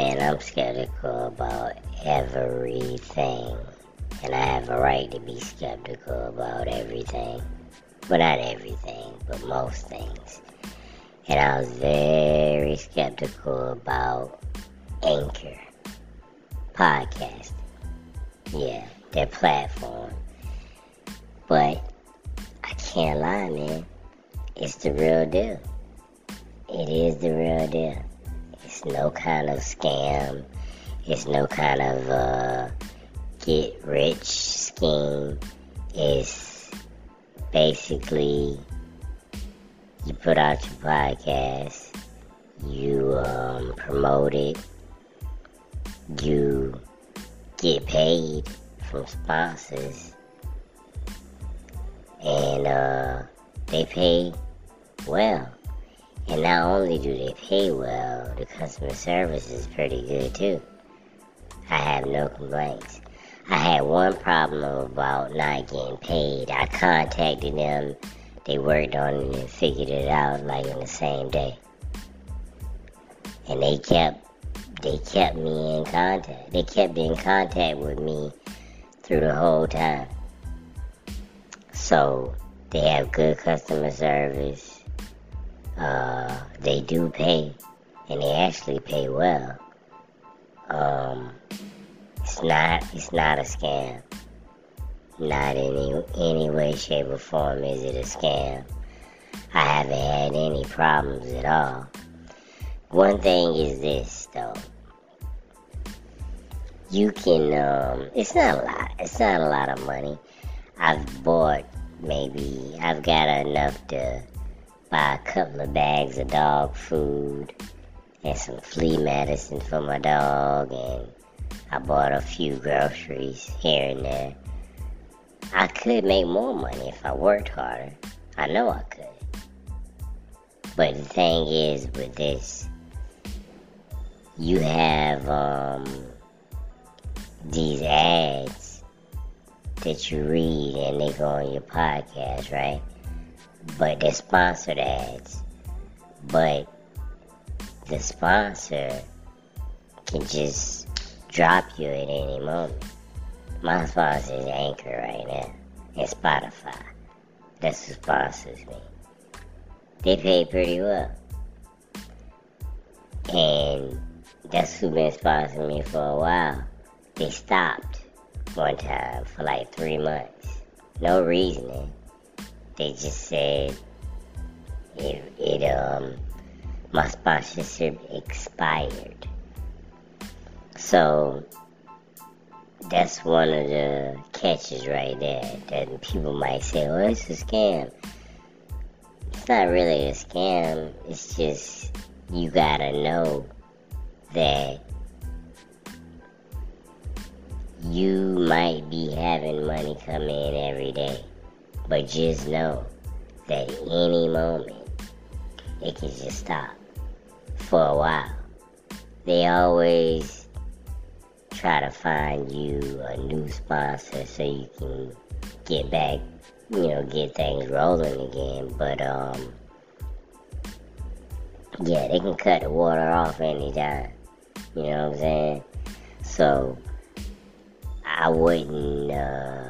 Man, I'm skeptical about everything. And I have a right to be skeptical about everything. Well, not everything, but most things. And I was very skeptical about Anchor podcast. Yeah, their platform. But I can't lie, man. It's the real deal. It is the real deal. It's no kind of scam. It's no kind of uh, get rich scheme. It's basically you put out your podcast, you um, promote it, you get paid from sponsors, and uh, they pay well. And not only do they pay well, the customer service is pretty good too. I have no complaints. I had one problem about not getting paid. I contacted them. They worked on it and figured it out like in the same day. And they kept they kept me in contact. They kept in contact with me through the whole time. So they have good customer service. Uh, they do pay, and they actually pay well. Um, it's not it's not a scam. Not in any, any way, shape, or form is it a scam. I haven't had any problems at all. One thing is this though. You can um it's not a lot. It's not a lot of money. I've bought maybe I've got enough to buy a couple of bags of dog food and some flea medicine for my dog and I bought a few groceries here and there. I could make more money if I worked harder. I know I could. But the thing is with this, you have um, these ads that you read and they go on your podcast, right? But they're sponsored ads. But the sponsor can just drop you at any moment. My sponsor is Anchor right now and Spotify. That's who sponsors me. They pay pretty well. And that's who been sponsoring me for a while. They stopped one time for like three months. No reasoning. Eh? They just said it, it um my sponsorship expired. So that's one of the catches right there that people might say, well, it's a scam. It's not really a scam. It's just you gotta know that you might be having money come in every day, but just know that any moment it can just stop for a while. They always try to find you a new sponsor so you can get back, you know, get things rolling again. But um, yeah, they can cut the water off anytime. You know what I'm saying? So I wouldn't uh,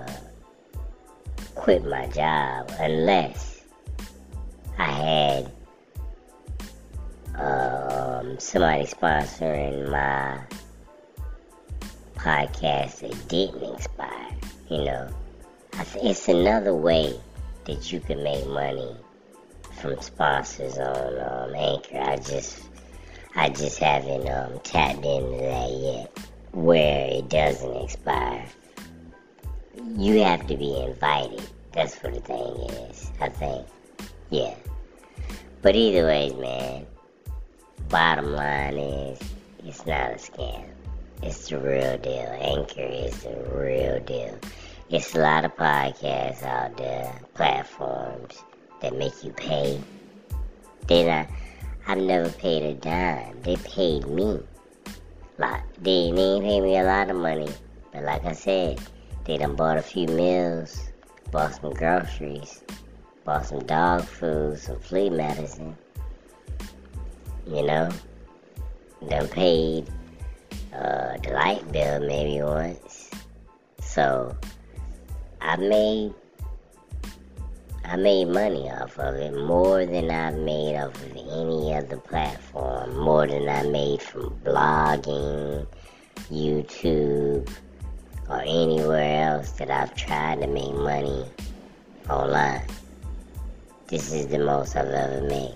quit my job unless I had um, somebody sponsoring my podcast that didn't expire. You know, it's another way that you can make money from sponsors on um, Anchor. I just, I just haven't um, tapped into that yet where it doesn't expire. You have to be invited. That's what the thing is, I think. Yeah. But either ways, man, bottom line is it's not a scam. It's the real deal. Anchor is the real deal. It's a lot of podcasts out there, platforms that make you pay. They not I've never paid a dime. They paid me lot. They, they ain't pay me a lot of money. But like I said, they done bought a few meals, bought some groceries, bought some dog food, some flea medicine. You know? Done paid uh, the light bill maybe once. So I made I made money off of it more than I've made off of any other platform, more than I made from blogging, YouTube, or anywhere else that I've tried to make money online. This is the most I've ever made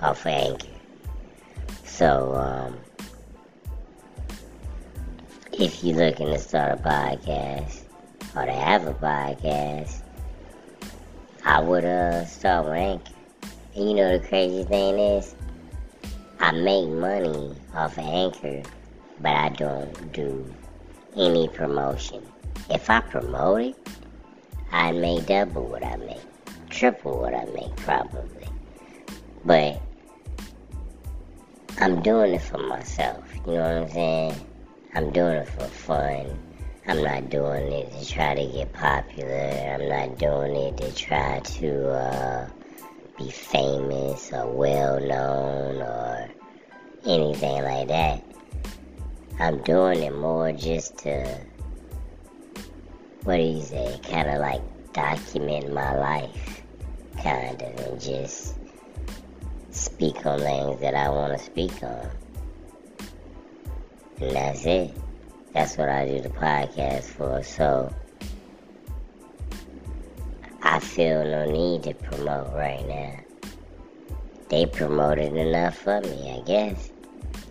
off of Anchor. So, um, if you're looking to start a podcast or to have a podcast, I would uh, start with Anchor. And you know the crazy thing is, I make money off of Anchor, but I don't do any promotion. If I promote it, I may double what I make, triple what I make probably. But I'm doing it for myself. You know what I'm saying? I'm doing it for fun. I'm not doing it to try to get popular. I'm not doing it to try to uh, be famous or well known or anything like that. I'm doing it more just to, what do you say, kind of like document my life, kind of, and just speak on things that I want to speak on. And that's it. That's what I do the podcast for. So I feel no need to promote right now. They promoted enough for me, I guess.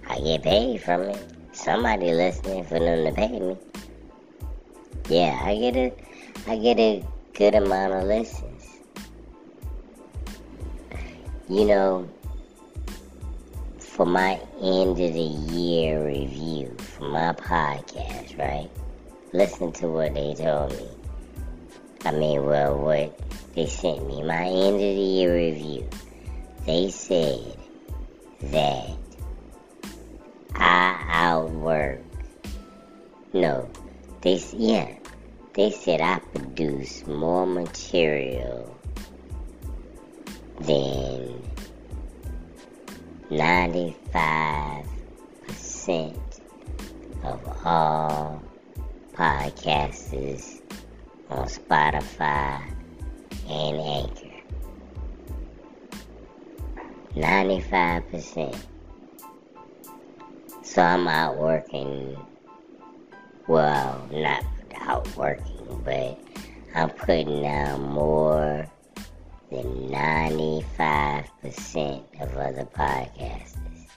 I get paid from it. Somebody listening for them to pay me. Yeah, I get a I get a good amount of listens. You know, for my end of the year review for my podcast, right? Listen to what they told me. I mean, well, what they sent me. My end of the year review. They said that I outwork. No, they yeah, they said I produce more material than 95% of all podcasters on Spotify and Anchor. 95%. So I'm out working, well, not out working, but I'm putting out more than 95% of other podcasters.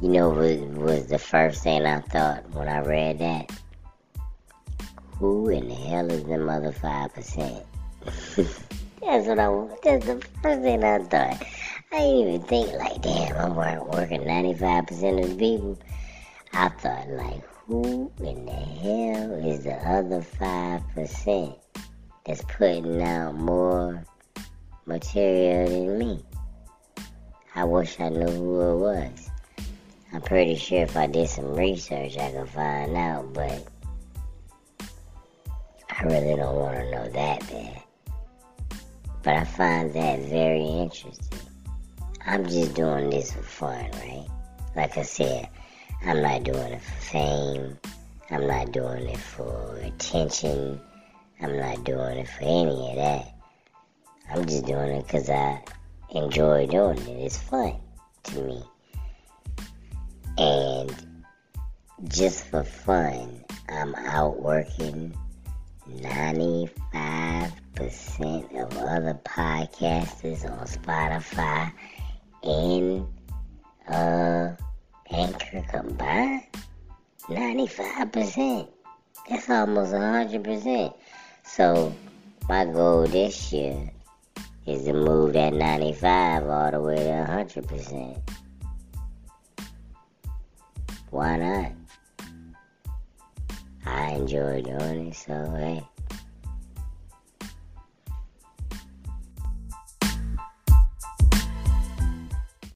You know what was the first thing I thought when I read that? Who in the hell is the other 5%? that's what I that's the first thing I thought. I didn't even think like, damn, I'm working 95% of the people. I thought like, who in the hell is the other 5%? that's putting out more material than me. I wish I knew who it was. I'm pretty sure if I did some research, I could find out, but I really don't want to know that bad. But I find that very interesting. I'm just doing this for fun, right? Like I said, I'm not doing it for fame. I'm not doing it for attention. I'm not doing it for any of that. I'm just doing it because I enjoy doing it. It's fun to me. And just for fun, I'm out working 95% of other podcasters on Spotify and uh, Anchor combined. 95%. That's almost 100%. So my goal this year is to move that 95 all the way to 100%. Why not? I enjoy doing it, so hey.